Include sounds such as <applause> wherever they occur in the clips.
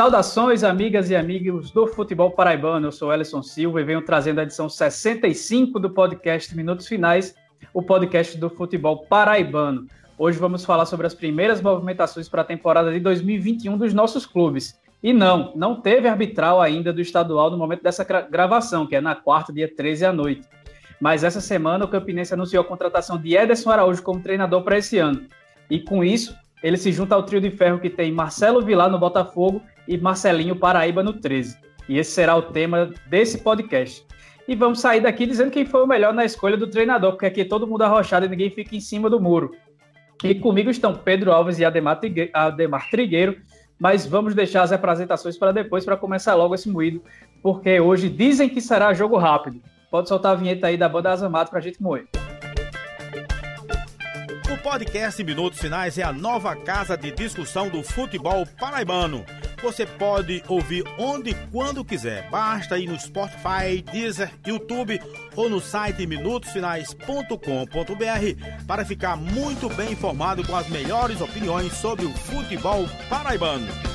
Saudações, amigas e amigos do futebol paraibano. Eu sou Ellison Silva e venho trazendo a edição 65 do podcast Minutos Finais, o podcast do futebol paraibano. Hoje vamos falar sobre as primeiras movimentações para a temporada de 2021 dos nossos clubes. E não, não teve arbitral ainda do estadual no momento dessa gravação, que é na quarta, dia 13 à noite. Mas essa semana o Campinense anunciou a contratação de Ederson Araújo como treinador para esse ano. E com isso, ele se junta ao trio de ferro que tem Marcelo Vilar no Botafogo e Marcelinho Paraíba no 13. E esse será o tema desse podcast. E vamos sair daqui dizendo quem foi o melhor na escolha do treinador, porque aqui todo mundo arrochado e ninguém fica em cima do muro. E comigo estão Pedro Alves e Ademar, Ademar Trigueiro, mas vamos deixar as apresentações para depois, para começar logo esse moído, porque hoje dizem que será jogo rápido. Pode soltar a vinheta aí da banda Azamato para a gente moer. Podcast Minutos Finais é a nova casa de discussão do futebol paraibano. Você pode ouvir onde e quando quiser. Basta ir no Spotify, Deezer, YouTube ou no site minutosfinais.com.br para ficar muito bem informado com as melhores opiniões sobre o futebol paraibano.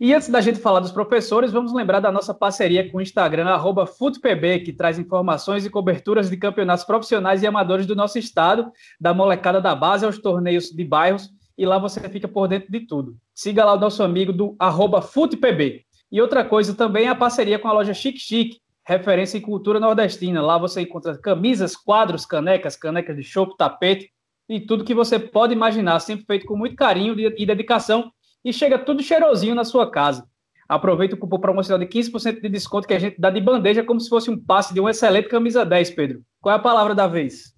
E antes da gente falar dos professores, vamos lembrar da nossa parceria com o Instagram, FutPB, que traz informações e coberturas de campeonatos profissionais e amadores do nosso estado, da molecada da base aos torneios de bairros, e lá você fica por dentro de tudo. Siga lá o nosso amigo do FutPB. E outra coisa também é a parceria com a loja Chic Chic, referência em cultura nordestina. Lá você encontra camisas, quadros, canecas, canecas de chopp, tapete e tudo que você pode imaginar, sempre feito com muito carinho e dedicação e chega tudo cheirosinho na sua casa. Aproveita o cupom promocional de 15% de desconto que a gente dá de bandeja como se fosse um passe de uma excelente camisa 10, Pedro. Qual é a palavra da vez?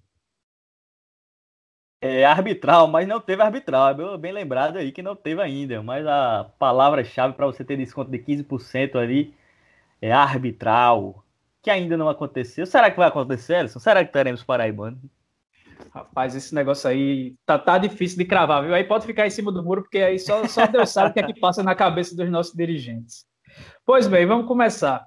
É arbitral, mas não teve arbitral. É bem lembrado aí que não teve ainda. Mas a palavra-chave para você ter desconto de 15% ali é arbitral. Que ainda não aconteceu. Será que vai acontecer, Alisson? Será que teremos paraibano? Rapaz, esse negócio aí tá, tá difícil de cravar, viu? Aí pode ficar em cima do muro, porque aí só, só Deus sabe o que é que passa na cabeça dos nossos dirigentes. Pois bem, vamos começar.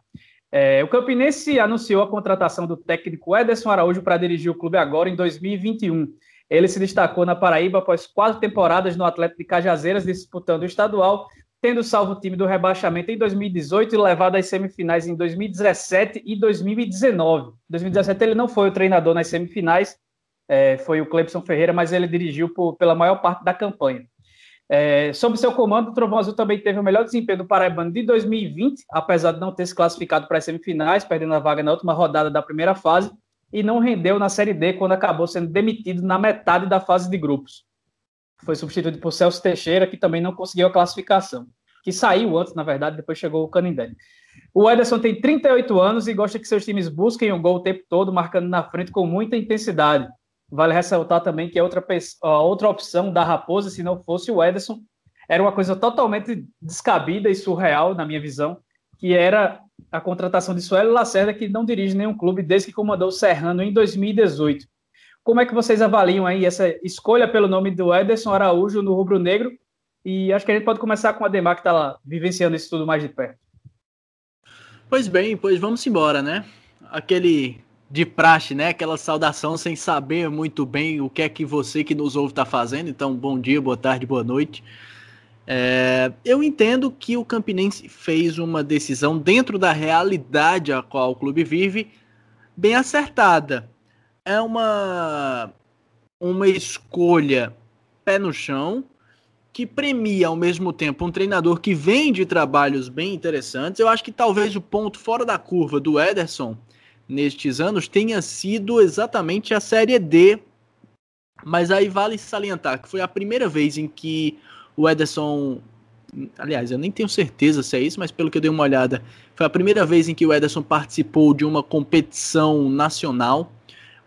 É, o Campinense anunciou a contratação do técnico Ederson Araújo para dirigir o clube agora em 2021. Ele se destacou na Paraíba após quatro temporadas no Atlético de Cajazeiras, disputando o estadual, tendo salvo o time do rebaixamento em 2018 e levado às semifinais em 2017 e 2019. Em 2017 ele não foi o treinador nas semifinais, é, foi o Clebson Ferreira, mas ele dirigiu por, pela maior parte da campanha. É, sob seu comando, o Trovão Azul também teve o melhor desempenho do Paraibano de 2020, apesar de não ter se classificado para as semifinais, perdendo a vaga na última rodada da primeira fase, e não rendeu na Série D quando acabou sendo demitido na metade da fase de grupos. Foi substituído por Celso Teixeira, que também não conseguiu a classificação, que saiu antes, na verdade, depois chegou o Canindé. O Ederson tem 38 anos e gosta que seus times busquem o gol o tempo todo, marcando na frente com muita intensidade. Vale ressaltar também que a outra, a outra opção da Raposa, se não fosse o Ederson, era uma coisa totalmente descabida e surreal, na minha visão, que era a contratação de Sueli Lacerda, que não dirige nenhum clube desde que comandou o Serrano em 2018. Como é que vocês avaliam aí essa escolha pelo nome do Ederson Araújo no Rubro Negro? E acho que a gente pode começar com a Demar, que está lá vivenciando isso tudo mais de perto. Pois bem, pois vamos embora, né? Aquele de praxe, né? Aquela saudação sem saber muito bem o que é que você que nos ouve está fazendo. Então, bom dia, boa tarde, boa noite. É, eu entendo que o Campinense fez uma decisão dentro da realidade a qual o clube vive, bem acertada. É uma, uma escolha pé no chão, que premia ao mesmo tempo um treinador que vem de trabalhos bem interessantes. Eu acho que talvez o ponto fora da curva do Ederson nestes anos tenha sido exatamente a Série D. Mas aí vale salientar que foi a primeira vez em que o Ederson. Aliás, eu nem tenho certeza se é isso, mas pelo que eu dei uma olhada, foi a primeira vez em que o Ederson participou de uma competição nacional.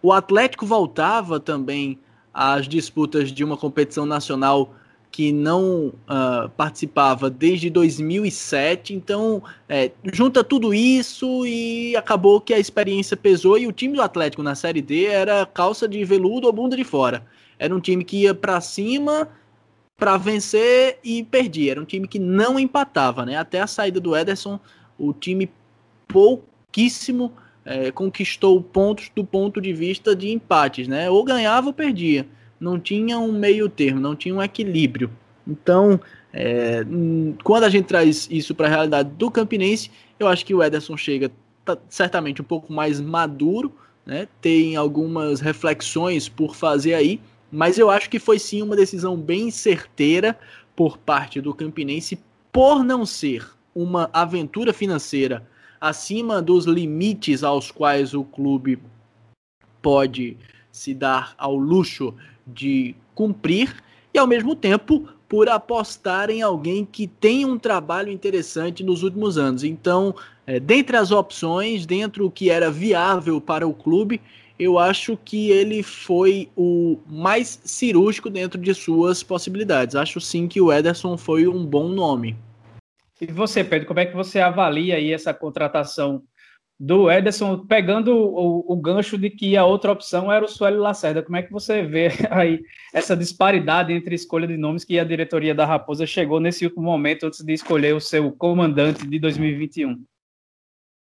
O Atlético voltava também às disputas de uma competição nacional que não uh, participava desde 2007. Então, é, junta tudo isso e acabou que a experiência pesou. E o time do Atlético na Série D era calça de veludo ou bunda de fora. Era um time que ia para cima para vencer e perdia. Era um time que não empatava, né? Até a saída do Ederson, o time pouquíssimo é, conquistou pontos do ponto de vista de empates, né? Ou ganhava ou perdia não tinha um meio termo, não tinha um equilíbrio. Então, é, quando a gente traz isso para a realidade do Campinense, eu acho que o Ederson chega tá, certamente um pouco mais maduro, né? tem algumas reflexões por fazer aí, mas eu acho que foi sim uma decisão bem certeira por parte do Campinense, por não ser uma aventura financeira acima dos limites aos quais o clube pode se dar ao luxo de cumprir, e ao mesmo tempo por apostar em alguém que tem um trabalho interessante nos últimos anos. Então, é, dentre as opções, dentro do que era viável para o clube, eu acho que ele foi o mais cirúrgico dentro de suas possibilidades. Acho sim que o Ederson foi um bom nome. E você, Pedro, como é que você avalia aí essa contratação do Ederson, pegando o, o, gancho de que a outra opção era o Suélio Lacerda. Como é que você vê <laughs> aí essa disparidade entre escolha de nomes que a diretoria da Raposa chegou nesse último momento antes de escolher o seu comandante de 2021?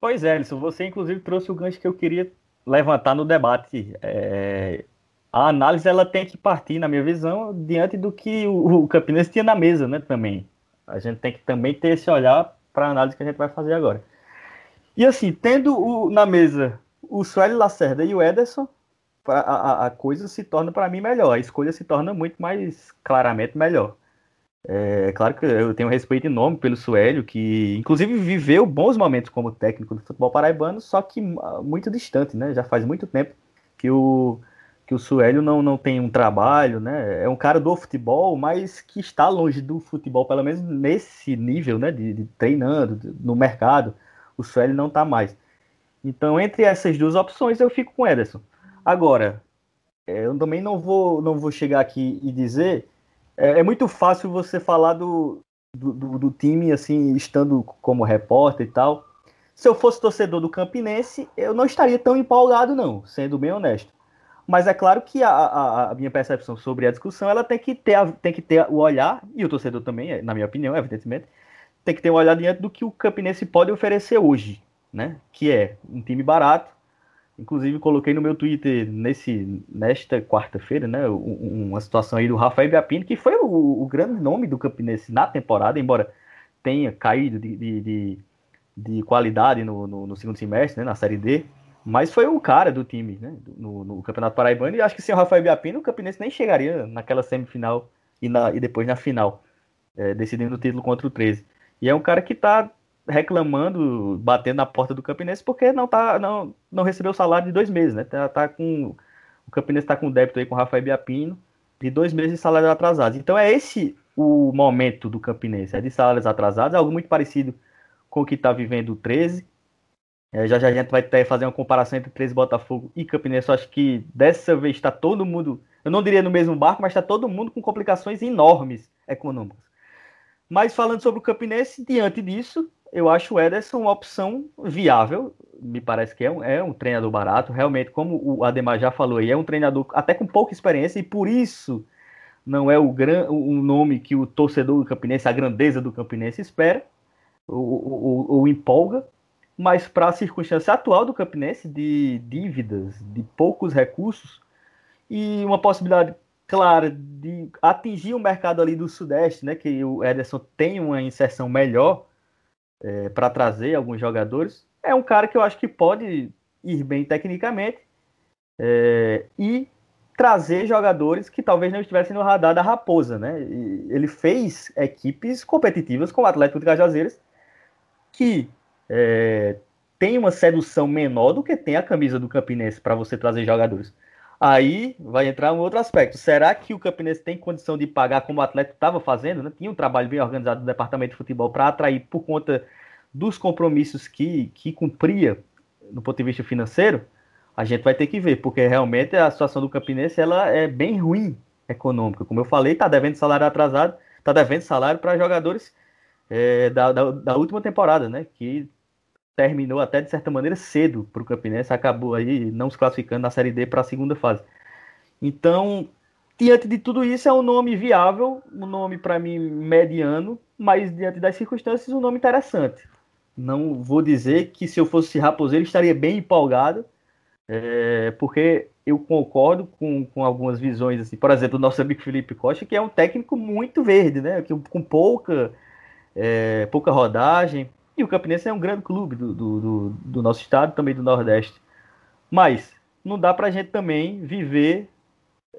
Pois é, Alisson, você inclusive trouxe o gancho que eu queria levantar no debate. É... A análise ela tem que partir, na minha visão, diante do que o, o Campinense tinha na mesa, né? Também. A gente tem que também ter esse olhar para a análise que a gente vai fazer agora. E assim, tendo o, na mesa o Sueli Lacerda e o Ederson, a, a, a coisa se torna para mim melhor. A escolha se torna muito mais claramente melhor. É claro que eu tenho respeito enorme pelo Suélio, que inclusive viveu bons momentos como técnico do futebol paraibano, só que muito distante, né? Já faz muito tempo que o, que o Suélio não, não tem um trabalho, né? É um cara do futebol, mas que está longe do futebol, pelo menos nesse nível, né? De, de treinando no mercado o Sueli não está mais. Então, entre essas duas opções, eu fico com o Ederson. Agora, é, eu também não vou, não vou chegar aqui e dizer. É, é muito fácil você falar do, do, do, do, time, assim, estando como repórter e tal. Se eu fosse torcedor do Campinense, eu não estaria tão empolgado, não, sendo bem honesto. Mas é claro que a, a, a minha percepção sobre a discussão ela tem que, ter, tem que ter o olhar, e o torcedor também, na minha opinião, evidentemente, tem que ter uma olhada diante do que o Campinense pode oferecer hoje, né? Que é um time barato. Inclusive coloquei no meu Twitter nesse nesta quarta-feira, né? Uma situação aí do Rafael Biapino, que foi o, o, grande nome do Campinense na temporada, embora tenha caído de, de, de, de qualidade no, no, no, segundo semestre, né? Na Série D. Mas foi o cara do time, né? No, no Campeonato Paraibano. E acho que sem o Rafael Biapino, o Campinense nem chegaria naquela semifinal e, na, e depois na final, é, decidindo o título contra o 13. E é um cara que está reclamando, batendo na porta do Campinense porque não tá, não, não recebeu o salário de dois meses, né? Tá, tá com o Campinense está com débito aí com o Rafael Biapino de dois meses de salários atrasados. Então é esse o momento do Campinense, é de salários atrasados, é algo muito parecido com o que está vivendo o 13. É, já já a gente vai ter, fazer uma comparação entre 13 Botafogo e Campinense. Eu acho que dessa vez está todo mundo, eu não diria no mesmo barco, mas está todo mundo com complicações enormes econômicas. Mas falando sobre o Campinense, diante disso, eu acho o Ederson uma opção viável. Me parece que é um, é um treinador barato. Realmente, como o Ademar já falou aí, é um treinador até com pouca experiência e por isso não é o gran, um nome que o torcedor do Campinense, a grandeza do Campinense espera ou, empolga. Mas para a circunstância atual do Campinense, de dívidas, de poucos recursos e uma possibilidade claro, de atingir o mercado ali do Sudeste, né? Que o Ederson tem uma inserção melhor é, para trazer alguns jogadores. É um cara que eu acho que pode ir bem tecnicamente é, e trazer jogadores que talvez não estivessem no radar da Raposa, né? E ele fez equipes competitivas com o Atlético de Cajazeiras que é, tem uma sedução menor do que tem a camisa do Campinense para você trazer jogadores. Aí vai entrar um outro aspecto. Será que o Campinense tem condição de pagar como o Atlético estava fazendo? Né? Tinha um trabalho bem organizado do departamento de futebol para atrair por conta dos compromissos que, que cumpria no ponto de vista financeiro? A gente vai ter que ver, porque realmente a situação do Campinense ela é bem ruim econômica. Como eu falei, está devendo salário atrasado, está devendo salário para jogadores é, da, da, da, última temporada, né? Que terminou até de certa maneira cedo para o Campinense, acabou aí não se classificando na Série D para a segunda fase. Então, diante de tudo isso, é um nome viável, um nome para mim mediano, mas diante das circunstâncias, um nome interessante. Não vou dizer que se eu fosse raposeiro estaria bem empolgado, é, porque eu concordo com, com algumas visões, assim, por exemplo, o nosso amigo Felipe Costa, que é um técnico muito verde, né? Com pouca, é, pouca rodagem. E o Campinense é um grande clube do, do, do, do nosso estado, também do Nordeste. Mas não dá para a gente também viver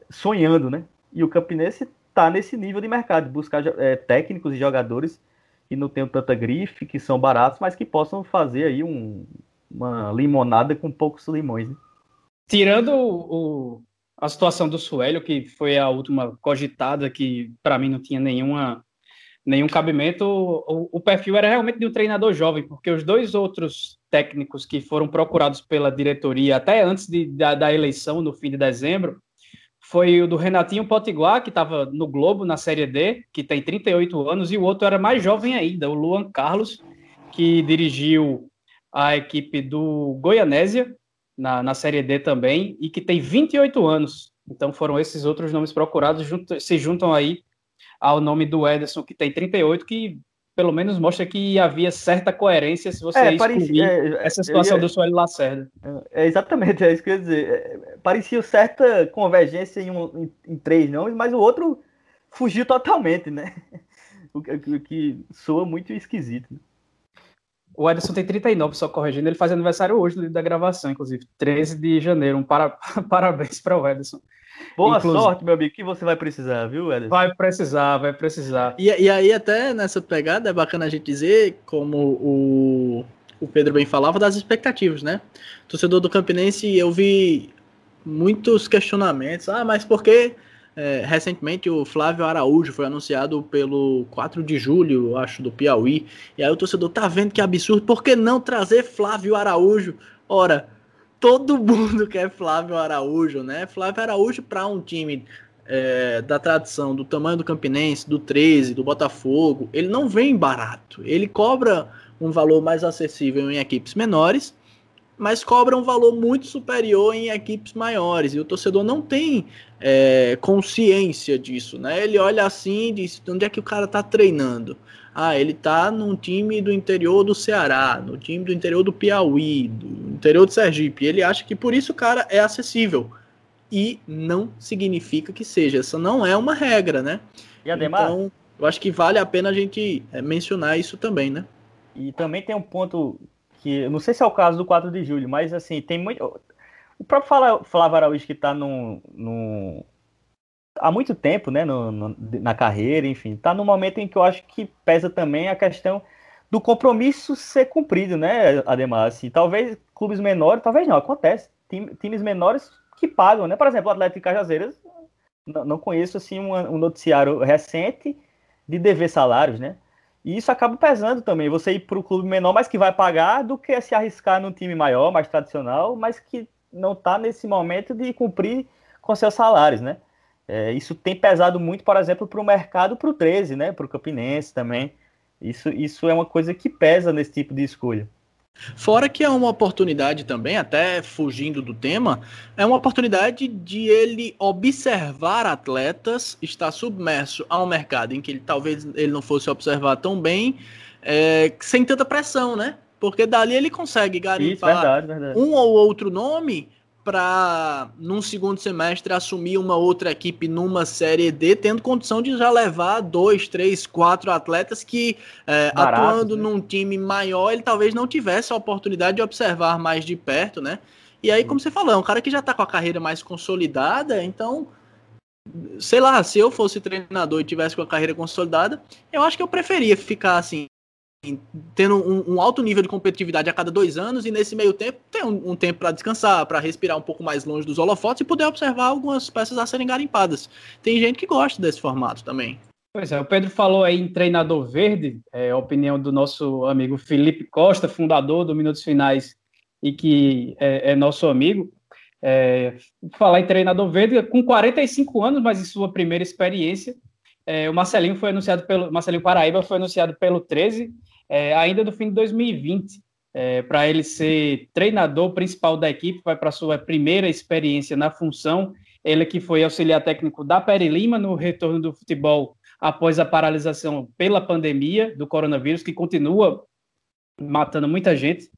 sonhando, né? E o Campinense está nesse nível de mercado, buscar é, técnicos e jogadores que não tenham tanta grife, que são baratos, mas que possam fazer aí um, uma limonada com poucos limões. Né? Tirando o, a situação do Suélio, que foi a última cogitada, que para mim não tinha nenhuma, nenhum cabimento, o, o, perfil era realmente de um treinador jovem, porque os dois outros técnicos que foram procurados pela diretoria até antes de, da, da eleição, no fim de dezembro, foi o do Renatinho Potiguar, que estava no Globo, na Série D, que tem 38 anos, e o outro era mais jovem ainda, o Luan Carlos, que dirigiu a equipe do Goianésia, na, na Série D também, e que tem 28 anos. Então foram esses outros nomes procurados, junto, se juntam aí ao nome do Ederson, que tem 38, que pelo menos mostra que havia certa coerência se você é, excluir é, essa situação ia, do Sueli Lacerda. É, exatamente, é isso que eu ia dizer. É, parecia certa convergência em, um, em, em, três nomes, mas o outro fugiu totalmente, né? <laughs> O, o que soa muito esquisito. Né? O Ederson tem 39, só corrigindo. Ele faz aniversário hoje no dia da gravação, inclusive, 13 de janeiro. Um para... <laughs> parabéns para o Ederson. Boa inclusive. sorte, meu amigo, que você vai precisar, viu, Ederson? Vai precisar, vai precisar. E, e aí, até nessa pegada, é bacana a gente dizer, como o, o Pedro bem falava, das expectativas, né? Torcedor do Campinense, eu vi muitos questionamentos. Ah, mas por que é, recentemente o Flávio Araújo foi anunciado pelo 4 de julho, acho, do Piauí. E aí o torcedor tá vendo que absurdo, por que não trazer Flávio Araújo? Ora, todo mundo quer Flávio Araújo, né? Flávio Araújo para um time é, da tradição, do tamanho do Campinense, do 13, do Botafogo, ele não vem barato. Ele cobra um valor mais acessível em equipes menores mas cobra um valor muito superior em equipes maiores. E o torcedor não tem é, consciência disso, né? Ele olha assim e diz: onde é que o cara tá treinando? Ah, ele tá num time do interior do Ceará, no time do interior do Piauí, do interior do Sergipe. Ele acha que por isso o cara é acessível. E não significa que seja. Essa não é uma regra, né? E Ademar, então, eu acho que vale a pena a gente é, mencionar isso também, né? E também tem um ponto que não sei se é o caso do 4 de julho, mas assim, tem muito. O próprio Flávio Araújo que está no, no, há muito tempo, né, no, no, na carreira, enfim, está no momento em que eu acho que pesa também a questão do compromisso ser cumprido, né, Ademar, assim, talvez clubes menores, talvez não, acontece, times menores que pagam, né, por exemplo, o Atlético de Cajazeiras, não, não conheço, assim, um, um noticiário recente de dever salários, né, e isso acaba pesando também, você ir para o clube menor, mas que vai pagar, do que se arriscar num time maior, mais tradicional, mas que não está nesse momento de cumprir com seus salários, né? É, isso tem pesado muito, por exemplo, para o mercado, para o 13, né? Para o Campinense também. Isso, isso é uma coisa que pesa nesse tipo de escolha. Fora que é uma oportunidade também, até fugindo do tema, é uma oportunidade de ele observar atletas, estar submerso a um mercado em que ele talvez ele não fosse observar tão bem, é, sem tanta pressão, né? Porque dali ele consegue garimpar Isso, verdade, verdade. um ou outro nome para num segundo semestre assumir uma outra equipe numa série D, tendo condição de já levar dois, três, quatro atletas que é, Barato, atuando né? num time maior ele talvez não tivesse a oportunidade de observar mais de perto, né? E aí, como você falou, é um cara que já está com a carreira mais consolidada, então sei lá, se eu fosse treinador e tivesse com a carreira consolidada, eu acho que eu preferia ficar assim tendo um, um, alto nível de competitividade a cada dois anos e nesse meio tempo ter um, um tempo para descansar, para respirar um pouco mais longe dos holofotes e poder observar algumas peças a serem garimpadas. Tem gente que gosta desse formato também. Pois é, o Pedro falou aí em treinador verde, é a opinião do nosso amigo Felipe Costa, fundador do Minutos Finais e que é, é nosso amigo. É, falar em treinador verde, com 45 anos, mas em sua primeira experiência, é, o Marcelinho foi anunciado pelo Marcelinho Paraíba foi anunciado pelo 13 é, ainda no fim de 2020, é, para ele ser treinador principal da equipe, vai para sua primeira experiência na função. Ele que foi auxiliar técnico da Peri Lima no retorno do futebol após a paralisação pela pandemia do coronavírus, que continua matando muita gente.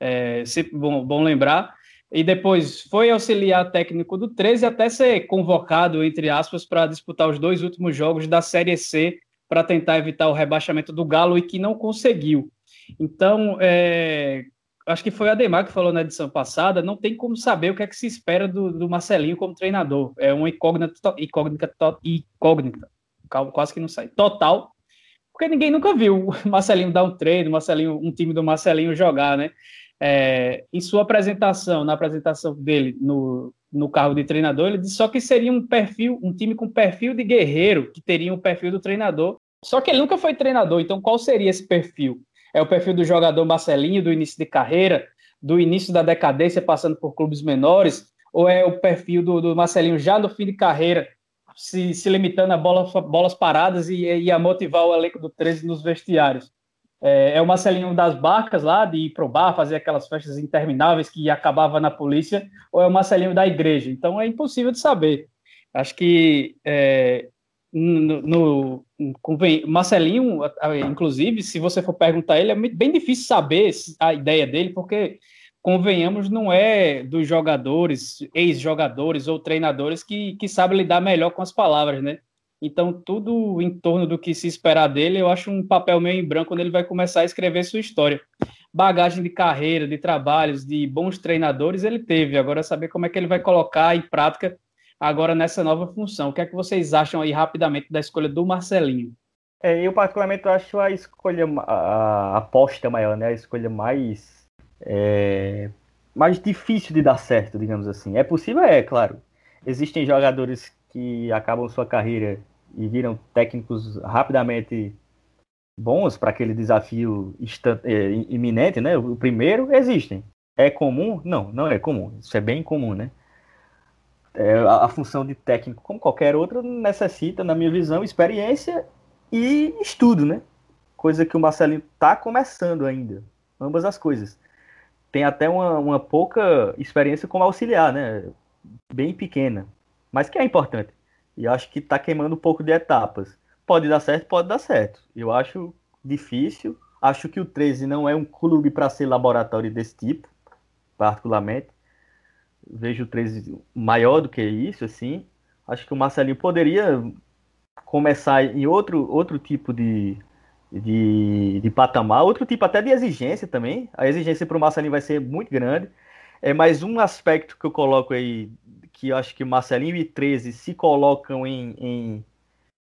É sempre bom, bom lembrar. e depois foi auxiliar técnico do 13 até ser convocado, entre aspas, para disputar os dois últimos jogos da Série C para tentar evitar o rebaixamento do Galo e que não conseguiu. Então, é, acho que foi a Ademar que falou na edição passada, não tem como saber o que é que se espera do, do Marcelinho como treinador. É uma incógnita, incógnita, incógnita, quase que não sai, total, porque ninguém nunca viu o Marcelinho dar um treino, Marcelinho, um time do Marcelinho jogar, né? É, em sua apresentação, na apresentação dele no, no carro de treinador, ele disse só que seria um perfil, um time com perfil de guerreiro, que teria um perfil do treinador. Só que ele nunca foi treinador, então qual seria esse perfil? É o perfil do jogador Marcelinho do início de carreira, do início da decadência, passando por clubes menores, ou é o perfil do, do Marcelinho já no fim de carreira, se, se limitando a bolas, bolas paradas e, e, a motivar o elenco do 13 nos vestiários? É, é, o Marcelinho das barcas lá, de ir pro bar, fazer aquelas festas intermináveis que acabava na polícia, ou é o Marcelinho da igreja? Então é impossível de saber. Acho que é, no, no Marcelinho, inclusive, se você for perguntar ele, é bem difícil saber a ideia dele, porque convenhamos, não é dos jogadores, ex-jogadores ou treinadores que, que sabem lidar melhor com as palavras, né? Então, tudo em torno do que se esperar dele, eu acho um papel meio em branco quando ele vai começar a escrever sua história. Bagagem de carreira, de trabalhos, de bons treinadores, ele teve. Agora, saber como é que ele vai colocar em prática agora nessa nova função. O que é que vocês acham aí rapidamente da escolha do Marcelinho? É, eu particularmente acho a escolha, a, aposta maior, né? A escolha mais, é, mais difícil de dar certo, digamos assim. É possível, é, claro. Existem jogadores que acabam sua carreira e viram técnicos rapidamente bons para aquele desafio é, iminente, né? O primeiro, existem. É comum? Não, não é comum. Isso é bem comum, né? é, a, a, função de técnico, como qualquer outra, necessita, na minha visão, experiência e estudo, né? Coisa que o Marcelinho está começando ainda. Ambas as coisas. Tem até uma, uma pouca experiência como auxiliar, né? Bem pequena. Mas que é importante. E acho que está queimando um pouco de etapas. Pode dar certo, pode dar certo. Eu acho difícil. Acho que o 13 não é um clube para ser laboratório desse tipo, particularmente vejo o 13 maior do que isso, assim. Acho que o Marcelinho poderia começar em outro, outro tipo de, de, de patamar, outro tipo até de exigência também. A exigência para o Marcelinho vai ser muito grande. É mais um aspecto que eu coloco aí, que eu acho que Marcelinho e 13 se colocam em, em,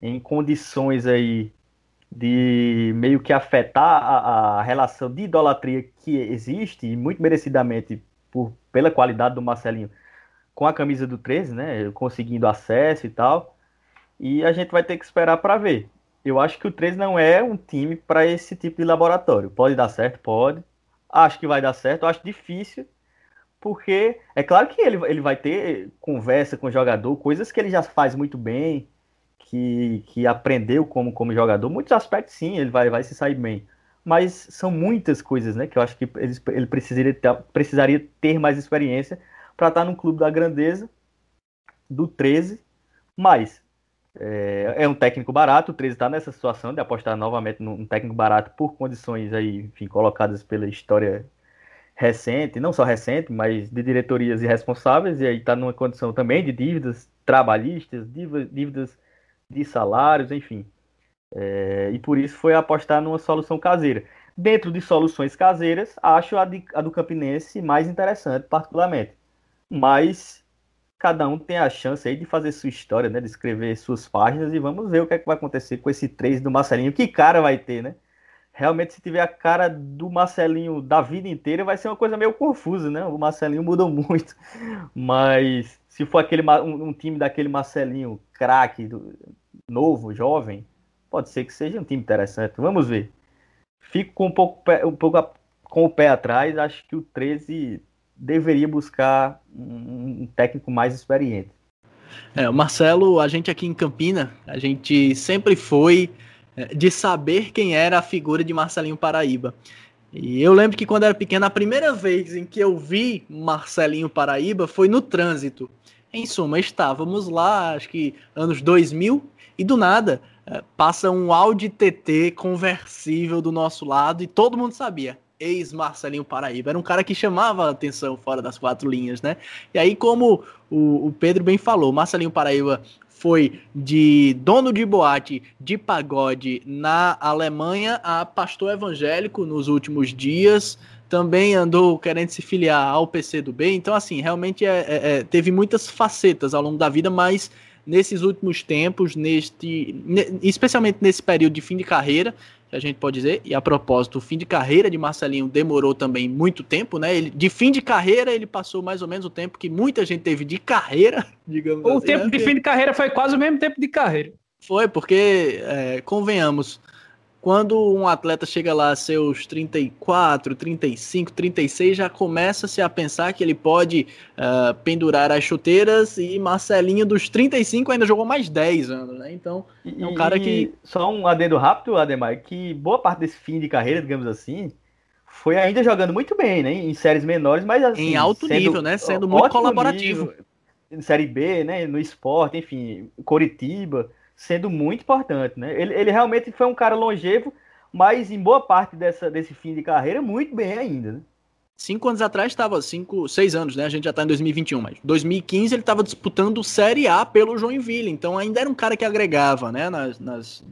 em condições aí de meio que afetar a, a relação de idolatria que existe, e muito merecidamente por, pela qualidade do Marcelinho com a camisa do 13, né? Conseguindo acesso e tal. E a gente vai ter que esperar para ver. Eu acho que o 13 não é um time para esse tipo de laboratório. Pode dar certo? Pode. Acho que vai dar certo. Acho difícil. Porque é claro que ele, ele vai ter conversa com o jogador, coisas que ele já faz muito bem, que, que aprendeu como, como jogador. Muitos aspectos, sim, ele vai, vai se sair bem mas são muitas coisas, né? Que eu acho que ele, ele precisaria, ter, precisaria ter mais experiência para estar no clube da grandeza do 13. Mas é, é um técnico barato, o 13 está nessa situação de apostar novamente num técnico barato por condições aí, enfim, colocadas pela história recente, não só recente, mas de diretorias irresponsáveis, e aí está numa condição também de dívidas trabalhistas, dívidas de salários, enfim. É, e por isso foi apostar numa solução caseira. Dentro de soluções caseiras, acho a, de, a do Campinense mais interessante, particularmente. Mas cada um tem a chance aí de fazer sua história, né? De escrever suas páginas e vamos ver o que, é que vai acontecer com esse 3 do Marcelinho. Que cara vai ter, né? Realmente, se tiver a cara do Marcelinho da vida inteira, vai ser uma coisa meio confusa, né? O Marcelinho mudou <laughs> muito. Mas se for aquele um, um time daquele Marcelinho craque, novo, jovem, pode ser que seja um time interessante. Vamos ver. Fico com um pouco, um pouco com o pé atrás. Acho que o 13 deveria buscar um técnico mais experiente. É, o Marcelo, a gente aqui em Campina, a gente sempre foi de saber quem era a figura de Marcelinho Paraíba. E eu lembro que quando era pequeno, a primeira vez em que eu vi Marcelinho Paraíba foi no trânsito. Em suma, estávamos lá, acho que anos 2000, e do nada é, passa um Audi TT conversível do nosso lado e todo mundo sabia. ex-Marcelinho Paraíba. Era um cara que chamava a atenção fora das quatro linhas, né? E aí, como o, o Pedro bem falou, Marcelinho Paraíba foi de dono de boate de pagode na Alemanha a pastor evangélico nos últimos dias. Também andou querendo se filiar ao PC do B. Então, assim, realmente é, é, é, teve muitas facetas ao longo da vida, mas nesses últimos tempos, neste, especialmente nesse período de fim de carreira, que a gente pode dizer. E a propósito, o fim de carreira de Marcelinho demorou também muito tempo, né? Ele, de fim de carreira, ele passou mais ou menos o tempo que muita gente teve de carreira, <laughs> digamos o assim. O tempo né? de fim de carreira foi quase o mesmo tempo de carreira. Foi, porque, é, convenhamos, quando um atleta chega lá a seus 34, 35, 36, já começa-se a pensar que ele pode uh, pendurar as chuteiras e Marcelinho dos 35 ainda jogou mais 10 anos, né? Então, e, é um cara que... Só um adendo rápido, Ademar, que boa parte desse fim de carreira, digamos assim, foi ainda jogando muito bem, né? Em séries menores, mas assim... Em alto nível, né? Sendo muito colaborativo. Nível, em Série B, né? No esporte, enfim, Coritiba sendo muito importante, né? Ele, ele realmente foi um cara longevo, mas em boa parte dessa, desse fim de carreira, muito bem ainda, né? Cinco anos atrás estava, cinco, seis anos, né? A gente já está em 2021, mas 2015 ele estava disputando Série A pelo Joinville, então ainda era um cara que agregava, né? Nas, nas,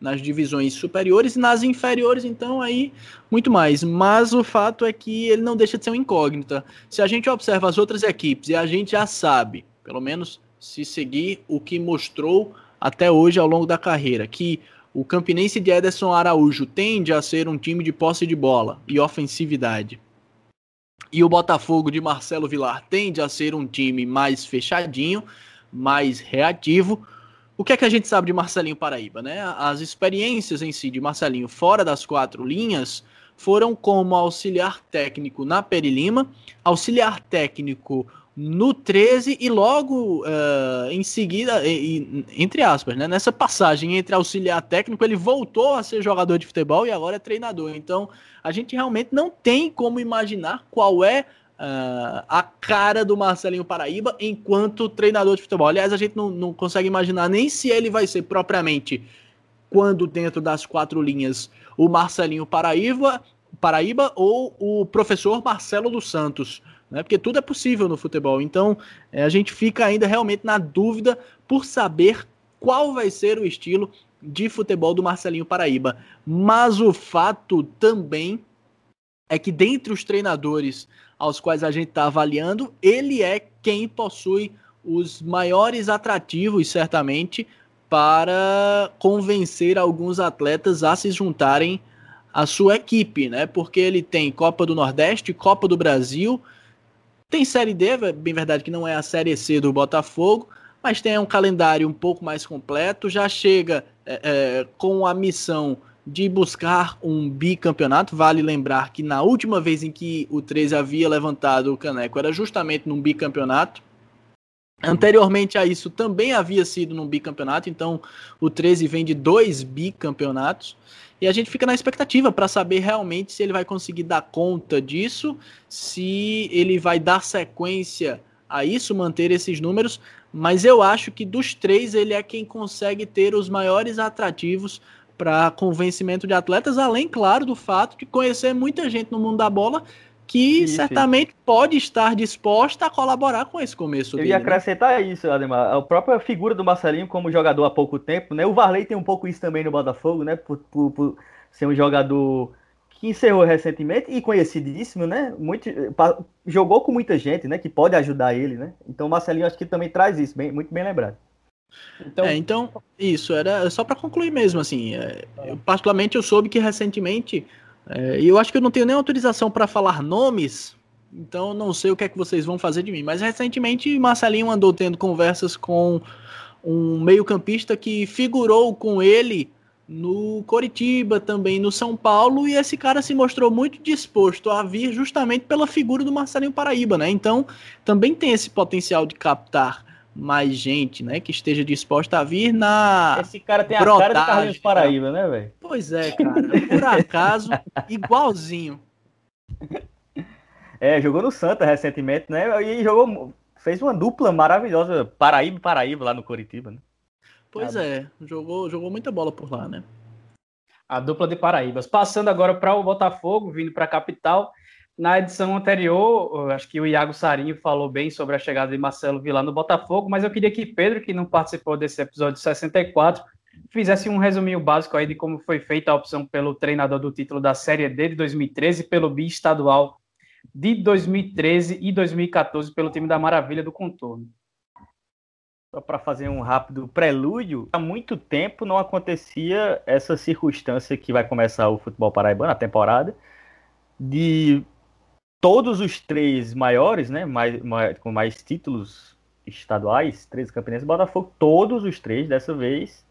nas divisões superiores e nas inferiores, então aí muito mais. Mas o fato é que ele não deixa de ser uma incógnita. Se a gente observa as outras equipes e a gente já sabe, pelo menos se seguir o que mostrou até hoje ao longo da carreira, que o Campinense de Ederson Araújo tende a ser um time de posse de bola e ofensividade. E o Botafogo de Marcelo Vilar tende a ser um time mais fechadinho, mais reativo. O que é que a gente sabe de Marcelinho Paraíba, né? As experiências em si de Marcelinho fora das quatro linhas foram como auxiliar técnico na Perilima, auxiliar técnico no 13 e logo uh, em seguida, e, e, entre aspas, né, nessa passagem entre auxiliar técnico, ele voltou a ser jogador de futebol e agora é treinador. Então, a gente realmente não tem como imaginar qual é uh, a cara do Marcelinho Paraíba enquanto treinador de futebol. Aliás, a gente não, não consegue imaginar nem se ele vai ser propriamente, quando dentro das quatro linhas, o Marcelinho Paraíba, Paraíba ou o professor Marcelo dos Santos né? Porque tudo é possível no futebol. Então, é, a gente fica ainda realmente na dúvida por saber qual vai ser o estilo de futebol do Marcelinho Paraíba. Mas o fato também é que dentre os treinadores aos quais a gente está avaliando, ele é quem possui os maiores atrativos, certamente, para convencer alguns atletas a se juntarem à sua equipe, né? Porque ele tem Copa do Nordeste, Copa do Brasil, tem Série D, é bem verdade que não é a Série C do Botafogo, mas tem um calendário um pouco mais completo, já chega é, é, com a missão de buscar um bicampeonato. Vale lembrar que na última vez em que o 13 havia levantado o caneco era justamente num bicampeonato. Anteriormente a isso também havia sido num bicampeonato, então o 13 vem de dois bicampeonatos. E a gente fica na expectativa para saber realmente se ele vai conseguir dar conta disso, se ele vai dar sequência a isso, manter esses números. Mas eu acho que dos três ele é quem consegue ter os maiores atrativos para convencimento de atletas, além, claro, do fato de conhecer muita gente no mundo da bola que certamente pode estar disposta a colaborar com esse começo. Eu dele, ia né? acrescentar né? isso, Ademar. A própria figura do Marcelinho como jogador há pouco tempo, né? O Varley tem um pouco isso também no Botafogo, né? Por, por, por ser um jogador que encerrou recentemente e conhecidíssimo, né? Muito, jogou com muita gente, né? Que pode ajudar ele, né? Então o Marcelinho acho que também traz isso, bem, muito bem lembrado. Então, é, então isso era só para concluir mesmo, assim. É, eu, particularmente eu soube que recentemente é, e eu acho que eu não tenho nem autorização para falar nomes, então não sei o que é que vocês vão fazer de mim. Mas recentemente Marcelinho andou tendo conversas com um meio-campista que figurou com ele no Coritiba, também no São Paulo, e esse cara se mostrou muito disposto a vir justamente pela figura do Marcelinho Paraíba, né? Então também tem esse potencial de captar mais gente, né, que esteja disposta a vir na. Esse cara tem a cara de Carlinhos Paraíba, né, velho? Pois é, cara. Por acaso, <laughs> igualzinho. É, jogou no Santa recentemente, né? E jogou, fez uma dupla maravilhosa, Paraíba e Paraíba lá no Coritiba, né? Pois ah, é, jogou, jogou muita bola por lá, né? A dupla de Paraíbas. Passando agora para o Botafogo, vindo para a capital. Na edição anterior, acho que o Iago Sarinho falou bem sobre a chegada de Marcelo Vilar no Botafogo, mas eu queria que Pedro, que não participou desse episódio 64, fizesse um resuminho básico aí de como foi feita a opção pelo treinador do título da Série D de 2013 pelo bi-estadual de 2013 e 2014 pelo time da Maravilha do Contorno. Só para fazer um rápido prelúdio, há muito tempo não acontecia essa circunstância que vai começar o futebol paraibano, a temporada, de todos os três maiores, né, mais, mais, com mais títulos estaduais, três campeonatos, Botafogo, todos os três dessa vez,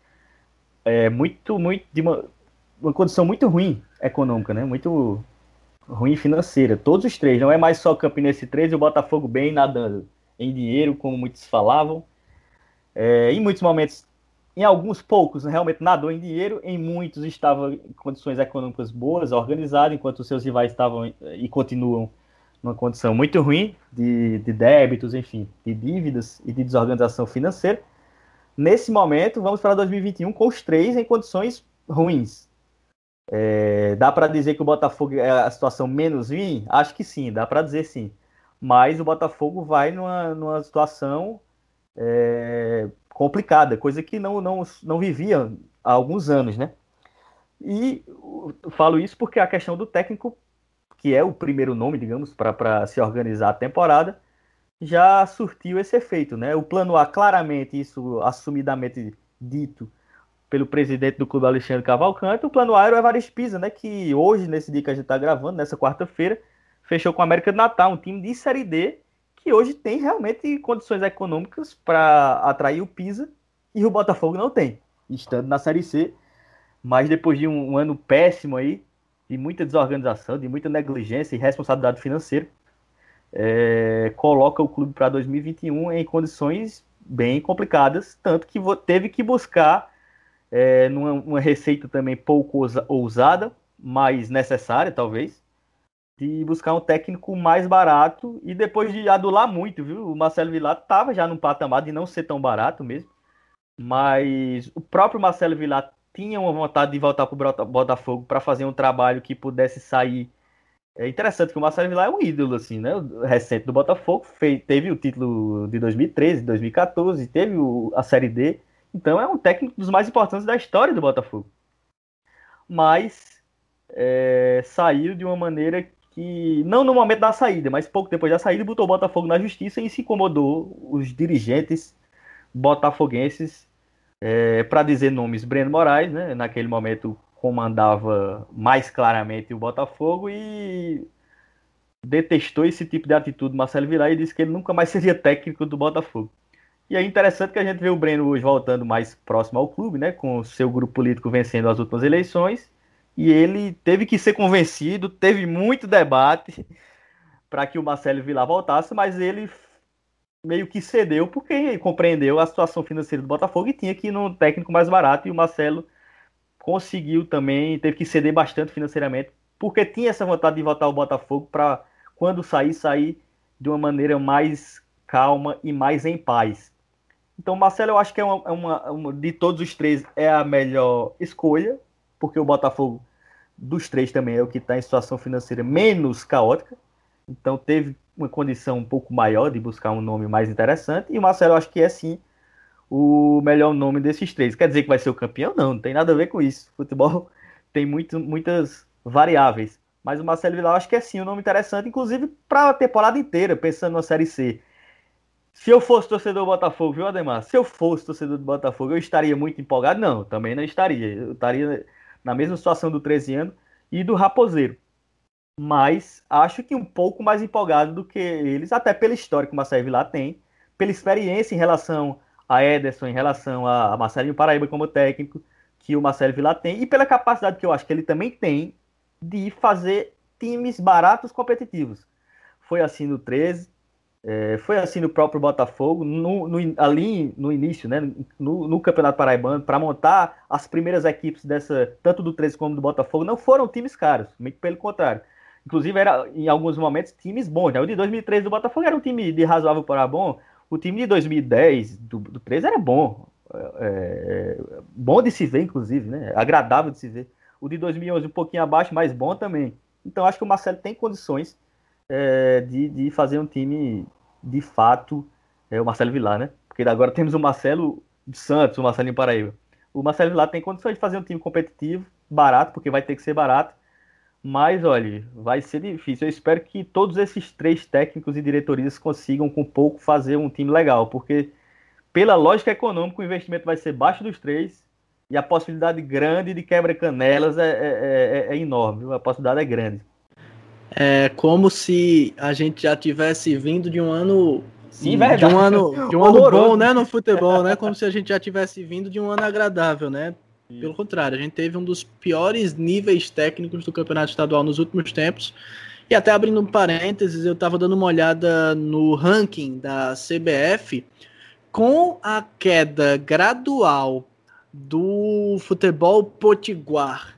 é muito, muito de uma, uma condição muito ruim econômica, né, muito ruim financeira. Todos os três, não é mais só Campinense 3 e o Botafogo bem nadando em dinheiro, como muitos falavam. É, em muitos momentos, em alguns poucos, realmente nadou em dinheiro, em muitos estava em condições econômicas boas, organizado, enquanto os seus rivais estavam e continuam numa condição muito ruim de, de débitos, enfim, de dívidas e de desorganização financeira. Nesse momento, vamos para 2021 com os três em condições ruins, é, dá para dizer que o Botafogo é a situação menos ruim? Acho que sim, dá para dizer sim. Mas o Botafogo vai numa, numa situação é, complicada, coisa que não, não, não vivia há alguns anos, né? E falo isso porque a questão do técnico, que é o primeiro nome, digamos, para se organizar a temporada, já surtiu esse efeito, né? O plano A, claramente, isso assumidamente dito, pelo presidente do clube Alexandre Cavalcante, o plano A era o Evaristo Pisa, né, que hoje, nesse dia que a gente está gravando, nessa quarta-feira, fechou com o América de Natal, um time de Série D, que hoje tem realmente condições econômicas para atrair o Pisa, e o Botafogo não tem, estando na Série C, mas depois de um, um ano péssimo aí, de muita desorganização, de muita negligência e responsabilidade financeira, é, coloca o clube para 2021 em condições bem complicadas, tanto que teve que buscar é, numa uma receita também pouco ousada, mas necessária, talvez, de buscar um técnico mais barato e depois de adular muito, viu? O Marcelo Vilar estava já num patamar de não ser tão barato mesmo, mas o próprio Marcelo Vilar tinha uma vontade de voltar para o Botafogo para fazer um trabalho que pudesse sair. É interessante que o Marcelo Vilar é um ídolo, assim, né? Recente do Botafogo, fez, teve o título de 2013, 2014, teve o, a Série D, então é um técnico dos mais importantes da história do Botafogo. Mas é, saiu de uma maneira que, não no momento da saída, mas pouco depois da saída, botou o Botafogo na justiça e se incomodou os dirigentes botafoguenses, é, para dizer nomes, Breno Moraes, né, naquele momento comandava mais claramente o Botafogo e detestou esse tipo de atitude Marcelo Vilar e disse que ele nunca mais seria técnico do Botafogo. E é interessante que a gente vê o Breno hoje voltando mais próximo ao clube, né? Com o seu grupo político vencendo as últimas eleições. E ele teve que ser convencido, teve muito debate para que o Marcelo Vilar voltasse, mas ele meio que cedeu porque compreendeu a situação financeira do Botafogo e tinha que ir no técnico mais barato. E o Marcelo conseguiu também, teve que ceder bastante financeiramente, porque tinha essa vontade de voltar ao Botafogo para quando sair, sair de uma maneira mais calma e mais em paz. Então, Marcelo, eu acho que é uma, é uma, uma, de todos os três é a melhor escolha, porque o Botafogo dos três também é o que está em situação financeira menos caótica. Então, teve uma condição um pouco maior de buscar um nome mais interessante. E o Marcelo, acho que é sim o melhor nome desses três. Quer dizer que vai ser o campeão? Não, não tem nada a ver com isso. <laughs> Futebol tem muito, muitas variáveis. Mas o Marcelo Vilar, acho que é sim um nome interessante, inclusive para a temporada inteira, pensando na Série C. Se eu fosse torcedor do Botafogo, viu, Ademar? Se eu fosse torcedor do Botafogo, eu estaria muito empolgado? Não, também não estaria. Eu estaria na mesma situação do 13 anos e do Raposeiro. Mas acho que um pouco mais empolgado do que eles, até pela história que o Marcelo Vilar tem, pela experiência em relação a Ederson, em relação a Marcelinho Paraíba como técnico, que o Marcelo Vilar tem, e pela capacidade que eu acho que ele também tem de fazer times baratos competitivos. Foi assim no 13, é, foi assim no próprio Botafogo, no, no, ali no início, né, no, no Campeonato Paraibano, para montar as primeiras equipes dessa, tanto do 13 como do Botafogo, não foram times caros, muito pelo contrário. Inclusive, era em alguns momentos times bons. Né? O de 2013 do Botafogo era um time de razoável para bom. O time de 2010 do, do 13 era bom. É, é, bom de se ver, inclusive, né? agradável de se ver. O de 2011 um pouquinho abaixo, mas bom também. Então acho que o Marcelo tem condições é, de, de fazer um time de fato, é, o Marcelo Vilar, né? Porque agora temos o Marcelo Santos, o Marcelinho Paraíba. O Marcelo Vilar tem condições de fazer um time competitivo, barato, porque vai ter que ser barato. Mas, olha, vai ser difícil. Eu espero que todos esses três técnicos e diretorias consigam, com pouco, fazer um time legal. Porque, pela lógica econômica, o investimento vai ser baixo dos três e a possibilidade grande de quebra-canelas é, é, é, é, enorme. A possibilidade é grande. É como se a gente já tivesse vindo de um ano Sim, de um ano, de um ano bom, né, no futebol, né? Como se a gente já tivesse vindo de um ano agradável, né? Pelo contrário, a gente teve um dos piores níveis técnicos do campeonato estadual nos últimos tempos. E até abrindo um parênteses, eu estava dando uma olhada no ranking da CBF com a queda gradual do futebol potiguar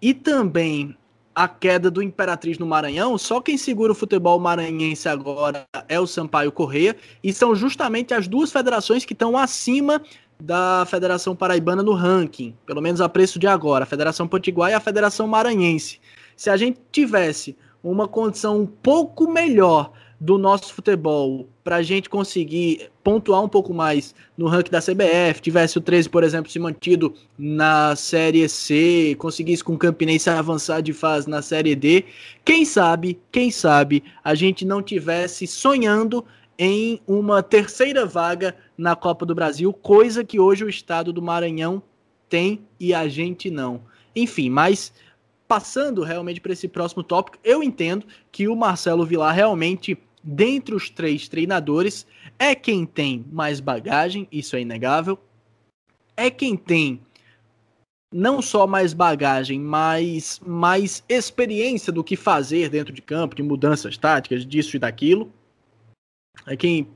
e também a queda do Imperatriz no Maranhão, só quem segura o futebol maranhense agora é o Sampaio Correia, e são justamente as duas federações que estão acima da Federação Paraibana no ranking, pelo menos a preço de agora, a Federação Potiguar e a Federação Maranhense. Se a gente tivesse uma condição um pouco melhor do nosso futebol para a gente conseguir pontuar um pouco mais no ranking da CBF, tivesse o 13, por exemplo, se mantido na Série C, conseguisse com o Campinense avançar de fase na Série D, quem sabe, quem sabe, a gente não tivesse sonhando em uma terceira vaga na Copa do Brasil, coisa que hoje o estado do Maranhão tem e a gente não. Enfim, mas passando realmente para esse próximo tópico, eu entendo que o Marcelo Vilar realmente dentre os três treinadores, é quem tem mais bagagem, isso é inegável. É quem tem não só mais bagagem, mas mais experiência do que fazer dentro de campo, de mudanças táticas, disso e daquilo. É quem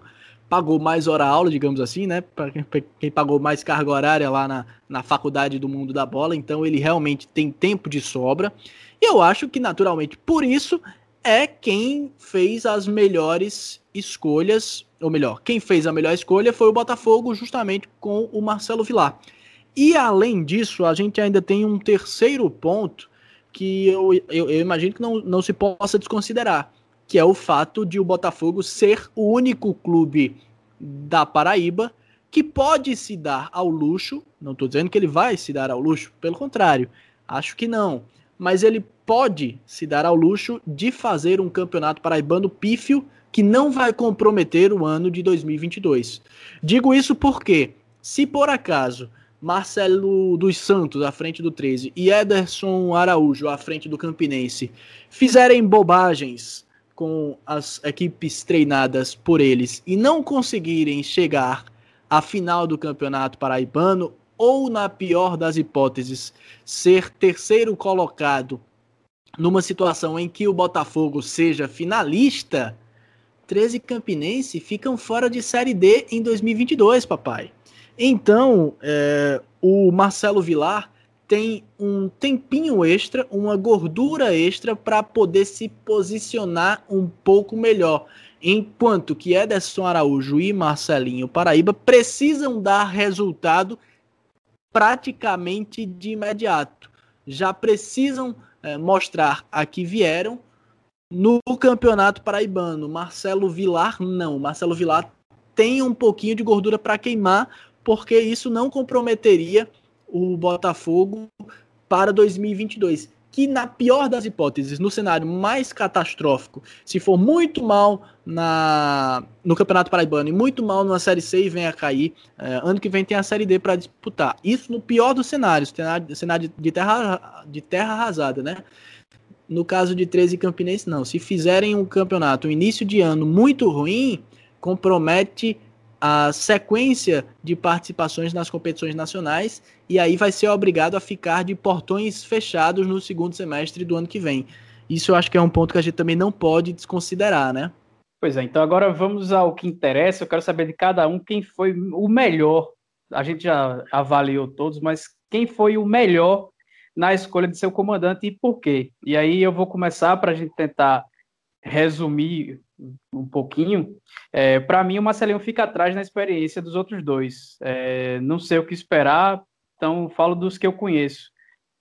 pagou mais hora aula, digamos assim, né? Para quem pagou mais carga horária lá na, na faculdade do mundo da bola, então ele realmente tem tempo de sobra. E eu acho que, naturalmente, por isso, é quem fez as melhores escolhas, ou melhor, quem fez a melhor escolha foi o Botafogo, justamente com o Marcelo Vilar. E além disso, a gente ainda tem um terceiro ponto que eu, eu, eu imagino que não, não se possa desconsiderar, que é o fato de o Botafogo ser o único clube da Paraíba que pode se dar ao luxo, não estou dizendo que ele vai se dar ao luxo, pelo contrário, acho que não, mas ele pode se dar ao luxo de fazer um campeonato paraibano pífio que não vai comprometer o ano de 2022. Digo isso porque, se por acaso Marcelo dos Santos à frente do 13 e Ederson Araújo à frente do Campinense fizerem bobagens com as equipes treinadas por eles e não conseguirem chegar à final do campeonato paraibano ou, na pior das hipóteses, ser terceiro colocado numa situação em que o Botafogo seja finalista, 13 Campinense ficam fora de Série D em 2022, papai. Então, é, o Marcelo Vilar tem um tempinho extra, uma gordura extra para poder se posicionar um pouco melhor. Enquanto que Ederson Araújo e Marcelinho Paraíba precisam dar resultado praticamente de imediato. Já precisam é, mostrar a que vieram no Campeonato Paraibano. Marcelo Vilar, não. Marcelo Vilar tem um pouquinho de gordura para queimar, porque isso não comprometeria o Botafogo para 2022 que, na pior das hipóteses, no cenário mais catastrófico, se for muito mal na, no Campeonato Paraibano e muito mal na Série C e venha cair, é, ano que vem tem a Série D para disputar. Isso no pior dos cenários, cenário, cenário de, terra, de terra arrasada, né? No caso de 13 Campinense, não. Se fizerem um campeonato, um início de ano muito ruim, compromete a sequência de participações nas competições nacionais e aí vai ser obrigado a ficar de portões fechados no segundo semestre do ano que vem. Isso eu acho que é um ponto que a gente também não pode desconsiderar, né? Pois é, então agora vamos ao que interessa. Eu quero saber de cada um quem foi o melhor. A gente já avaliou todos, mas quem foi o melhor na escolha de seu comandante e por quê? E aí eu vou começar para a gente tentar resumir um pouquinho, é, para mim o Marcelinho fica atrás na experiência dos outros dois. É, não sei o que esperar, então falo dos que eu conheço.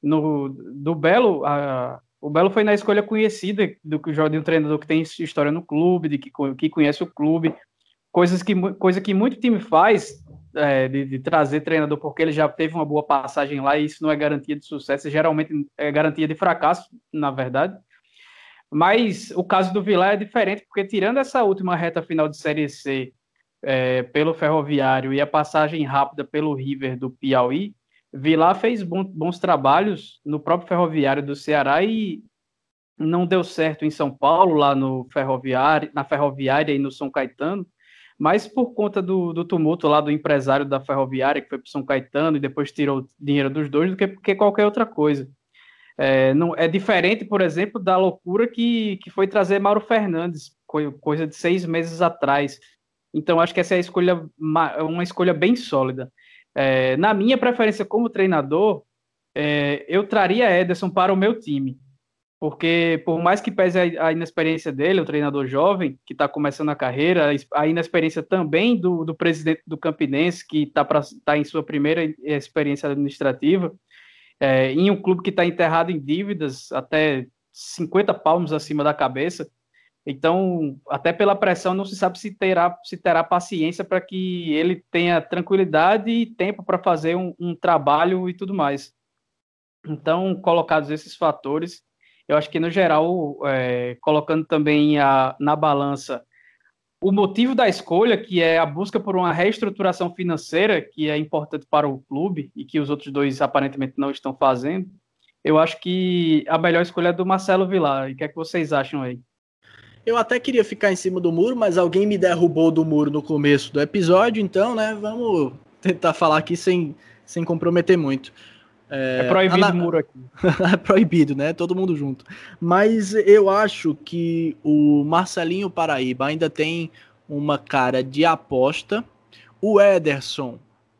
no, do Belo, a, o Belo foi na escolha conhecida do que o Jordan, um treinador que tem história no clube, de que, que conhece o clube, coisas que coisa que muito time faz é, de, de, trazer treinador porque ele já teve uma boa passagem lá e isso não é garantia de sucesso, geralmente é garantia de fracasso, na verdade. Mas o caso do Vilar é diferente porque tirando essa última reta final de Série C é, pelo Ferroviário e a passagem rápida pelo River do Piauí, Vilar fez bons trabalhos no próprio Ferroviário do Ceará e não deu certo em São Paulo, lá no Ferroviário, na Ferroviária e no São Caetano, mas por conta do, do tumulto lá do empresário da Ferroviária, que foi para São Caetano e depois tirou dinheiro dos dois, do que, que qualquer outra coisa. É, não, é diferente, por exemplo, da loucura que, que foi trazer Mauro Fernandes, coisa de seis meses atrás. Então, acho que essa é a escolha, uma escolha bem sólida. É, na minha preferência como treinador, é, eu traria Ederson para o meu time. Porque, por mais que pese a, inexperiência dele, o treinador jovem, que está começando a carreira, a inexperiência também do, do presidente do Campinense, que está tá em sua primeira experiência administrativa, é, em um clube que está enterrado em dívidas até 50 palmos acima da cabeça, então, até pela pressão, não se sabe se terá, se terá paciência para que ele tenha tranquilidade e tempo para fazer um, um, trabalho e tudo mais. Então, colocados esses fatores, eu acho que, no geral, é, colocando também a, na balança o motivo da escolha, que é a busca por uma reestruturação financeira, que é importante para o clube e que os outros dois aparentemente não estão fazendo, eu acho que a melhor escolha é do Marcelo Vilar. E o que é que vocês acham aí? Eu até queria ficar em cima do muro, mas alguém me derrubou do muro no começo do episódio, então, né, vamos tentar falar aqui sem, sem comprometer muito. É, é proibido o muro aqui. <laughs> é proibido, né? Todo mundo junto. Mas eu acho que o Marcelinho Paraíba ainda tem uma cara de aposta. O Ederson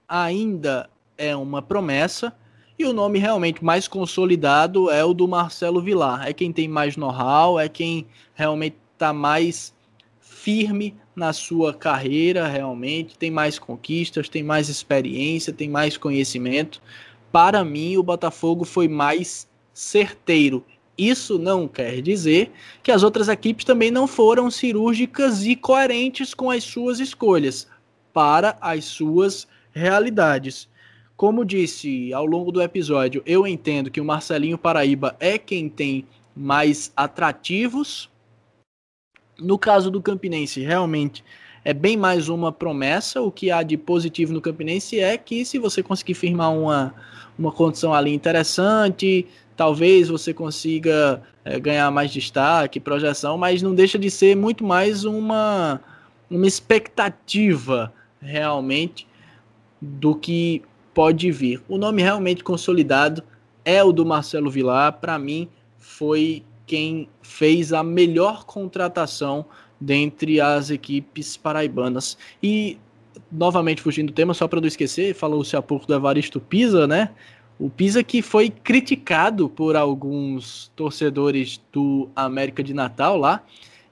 ainda é uma promessa. E o nome realmente mais consolidado é o do Marcelo Vilar. É quem tem mais know-how, é quem realmente está mais firme na sua carreira, realmente, tem mais conquistas, tem mais experiência, tem mais conhecimento. Para mim, o Botafogo foi mais certeiro. Isso não quer dizer que as outras equipes também não foram cirúrgicas e coerentes com as suas escolhas para as suas realidades. Como disse ao longo do episódio, eu entendo que o Marcelinho Paraíba é quem tem mais atrativos no caso do Campinense, realmente é bem mais uma promessa. O que há de positivo no Campinense é que se você conseguir firmar uma, uma condição ali interessante, talvez você consiga é, ganhar mais destaque, projeção, mas não deixa de ser muito mais uma, uma expectativa realmente do que pode vir. O nome realmente consolidado é o do Marcelo Vilar. Para mim, foi quem fez a melhor contratação dentre as equipes paraibanas. E, novamente, fugindo do tema, só para não esquecer, falou-se há pouco do Evaristo Pisa, né? O Pisa que foi criticado por alguns torcedores do América de Natal lá,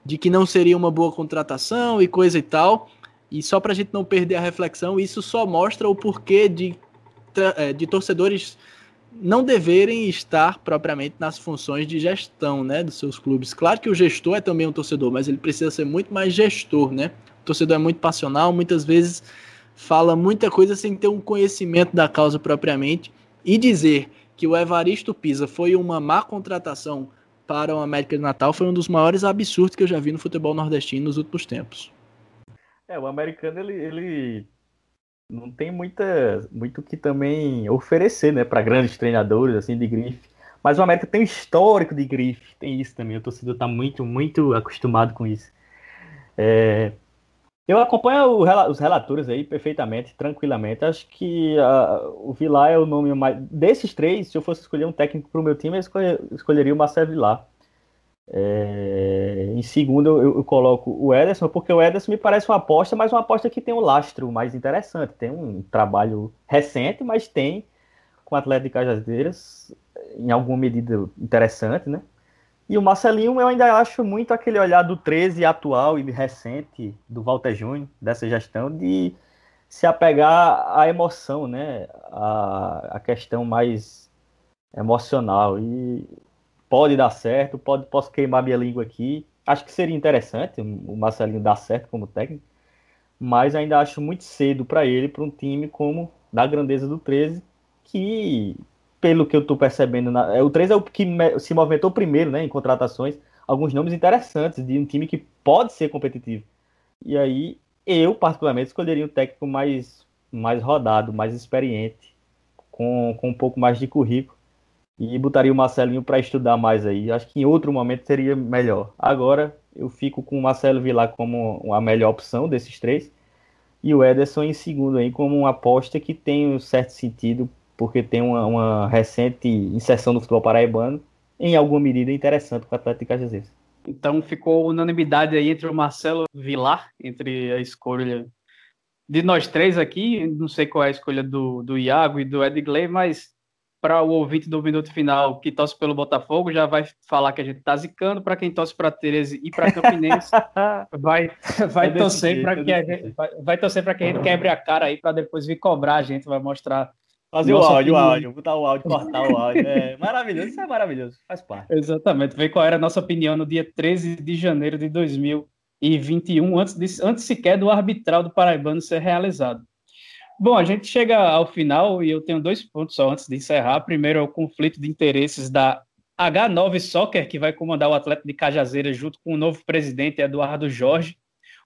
de que não seria uma boa contratação e coisa e tal. E só para a gente não perder a reflexão, isso só mostra o porquê de, eh, de torcedores não deverem estar propriamente nas funções de gestão, né, dos seus clubes. Claro que o gestor é também um torcedor, mas ele precisa ser muito mais gestor, né? O torcedor é muito passional, muitas vezes fala muita coisa sem ter um conhecimento da causa propriamente e dizer que o Evaristo Pisa foi uma má contratação para o América de Natal foi um dos maiores absurdos que eu já vi no futebol nordestino nos últimos tempos. É, o americano ele, ele não tem muita, muito que também oferecer, né, para grandes treinadores assim de grife. Mas o América tem um histórico de grife, tem isso também. O torcedor está muito, muito acostumado com isso. É... Eu acompanho o, os relatores aí perfeitamente, tranquilamente. Acho que uh, o Vilar é o nome mais. Desses três, se eu fosse escolher um técnico para o meu time, eu escolheria o Marcelo Vilar. É, em segundo, eu, eu, coloco o Ederson, porque o Ederson me parece uma aposta, mas uma aposta que tem um lastro mais interessante. Tem um trabalho recente, mas tem com o Atlético de Cajazeiras, em alguma medida interessante, né? E o Marcelinho, eu ainda acho muito aquele olhar do 13 atual e recente do Walter Júnior, dessa gestão, de se apegar à emoção, né? A, a questão mais emocional. E pode dar certo, pode, posso queimar minha língua aqui. Acho que seria interessante o Marcelinho dar certo como técnico, mas ainda acho muito cedo para ele, para um time como da grandeza do 13, que, pelo que eu estou percebendo, na, é, o 13 é o que se movimentou primeiro né, em contratações, alguns nomes interessantes de um time que pode ser competitivo. E aí, eu, particularmente, escolheria um técnico mais, mais rodado, mais experiente, com, com um pouco mais de currículo e botaria o Marcelinho para estudar mais aí. Acho que em outro momento seria melhor. Agora eu fico com o Marcelo Vilar como a melhor opção desses três e o Ederson em segundo aí como uma aposta que tem um certo sentido porque tem uma, uma recente inserção no futebol paraibano em alguma medida interessante com o Atlético Cajazeiro. Então ficou unanimidade aí entre o Marcelo Vilar, entre a escolha de nós três aqui, não sei qual é a escolha do, do Iago e do Edgley, mas para o ouvinte do minuto final que torce pelo Botafogo, já vai falar que a gente tá zicando. Para quem torce para Tereza e para Campinense, <laughs> vai, vai, é torcer para que a gente, vai, vai torcer para que a gente quebre a cara aí para depois vir cobrar a gente, vai mostrar. Fazer o áudio, opinião. o áudio, botar o áudio, cortar o áudio. É maravilhoso, isso é maravilhoso, faz parte. Exatamente, ver qual era a nossa opinião no dia 13 de janeiro de 2021, antes, de, antes sequer do arbitral do Paraibano ser realizado. Bom, a gente chega ao final e eu tenho dois pontos só antes de encerrar. Primeiro é o conflito de interesses da H9 Soccer, que vai comandar o atleta de Cajazeira junto com o novo presidente Eduardo Jorge,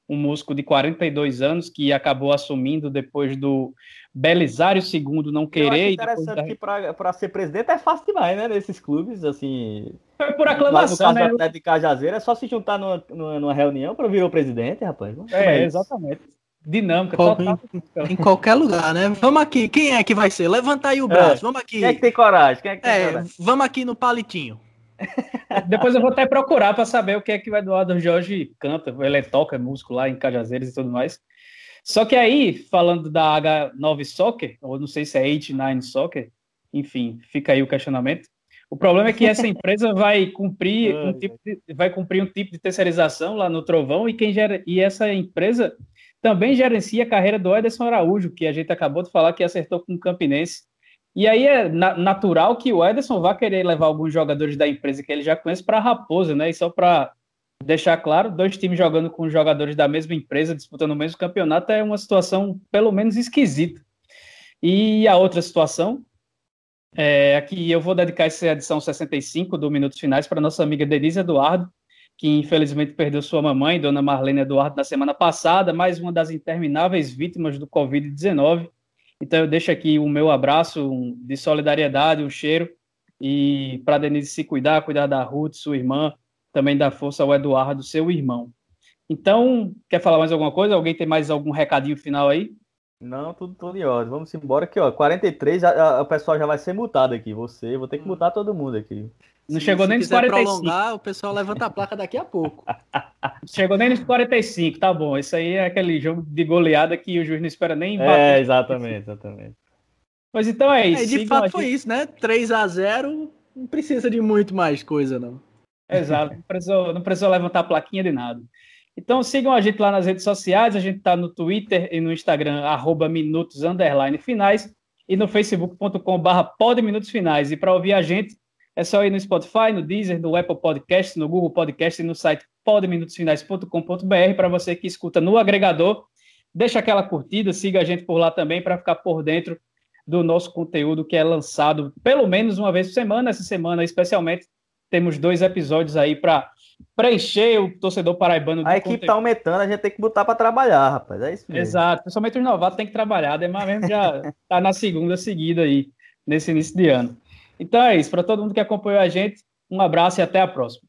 um músico de 42 anos que acabou assumindo depois do Belisário II não querer. Eu interessante da... que para ser presidente é fácil demais, né? Nesses clubes, assim. Foi por aclamação. no caso né? do atleta de Cajazeira, é só se juntar numa, numa, numa reunião para virar o presidente, rapaz. É, é exatamente dinâmica. Qual, total. Em, em, qualquer lugar, né? Vamos aqui. Quem é que vai ser? Levanta aí o braço. É. Vamos aqui. Quem é que tem coragem? Quem é que tem é, coragem? Vamos aqui no palitinho. <laughs> Depois eu vou até procurar para saber o que é que o Eduardo Jorge canta. Ele toca músico lá em Cajazeiras e tudo mais. Só que aí, falando da H9 Soccer, ou não sei se é H9 Soccer, enfim, fica aí o questionamento. O problema é que essa <laughs> empresa vai cumprir um tipo de, vai cumprir um tipo de terceirização lá no Trovão e quem gera e essa empresa também gerencia a carreira do Ederson Araújo, que a gente acabou de falar que acertou com o Campinense. E aí é na natural que o Ederson vá querer levar alguns jogadores da empresa que ele já conhece para Raposa, né? E só para deixar claro, dois times jogando com jogadores da mesma empresa, disputando o mesmo campeonato, é uma situação pelo menos esquisita. E a outra situação, é, aqui eu vou dedicar essa edição 65 do Minutos Finais para nossa amiga Denise Eduardo, que infelizmente perdeu sua mamãe, Dona Marlene Eduardo, na semana passada, mais uma das intermináveis vítimas do Covid-19. Então eu deixo aqui o meu abraço de solidariedade, um cheiro, e para Denise se cuidar, cuidar da Ruth, sua irmã, também dar força ao Eduardo, seu irmão. Então, quer falar mais alguma coisa? Alguém tem mais algum recadinho final aí? Não, tudo, tudo em ordem. Vamos embora aqui, ó. 43, o pessoal já vai ser multado aqui. Você, vou ter que multar todo mundo aqui. Não se, chegou se nem nos 45. prolongar, o pessoal levanta a placa daqui a pouco. <laughs> chegou nem nos 45, tá bom. Isso aí é aquele jogo de goleada que o juiz não espera nem bater. É, exatamente, exatamente. Mas então é isso. É, de fato foi isso, né? 3 a 0 não precisa de muito mais coisa, não. Exato, não precisou, não precisou levantar a plaquinha de nada. Então sigam a gente lá nas redes sociais, a gente está no Twitter e no Instagram, arroba minutos, finais, e no facebook.com barra finais. E para ouvir a gente, é só ir no Spotify, no Deezer, no Apple Podcast, no Google Podcast e no site podminutosfinais.com.br para você que escuta no agregador. Deixa aquela curtida, siga a gente por lá também para ficar por dentro do nosso conteúdo que é lançado pelo menos uma vez por semana. Essa semana, especialmente, temos dois episódios aí para preencher o torcedor paraibano. A equipe está aumentando, a gente tem que botar para trabalhar, rapaz. É isso mesmo. Exato, principalmente os novatos têm que trabalhar. Demar mesmo já está <laughs> na segunda seguida aí, nesse início de ano. Então é isso. Para todo mundo que acompanhou a gente, um abraço e até a próxima.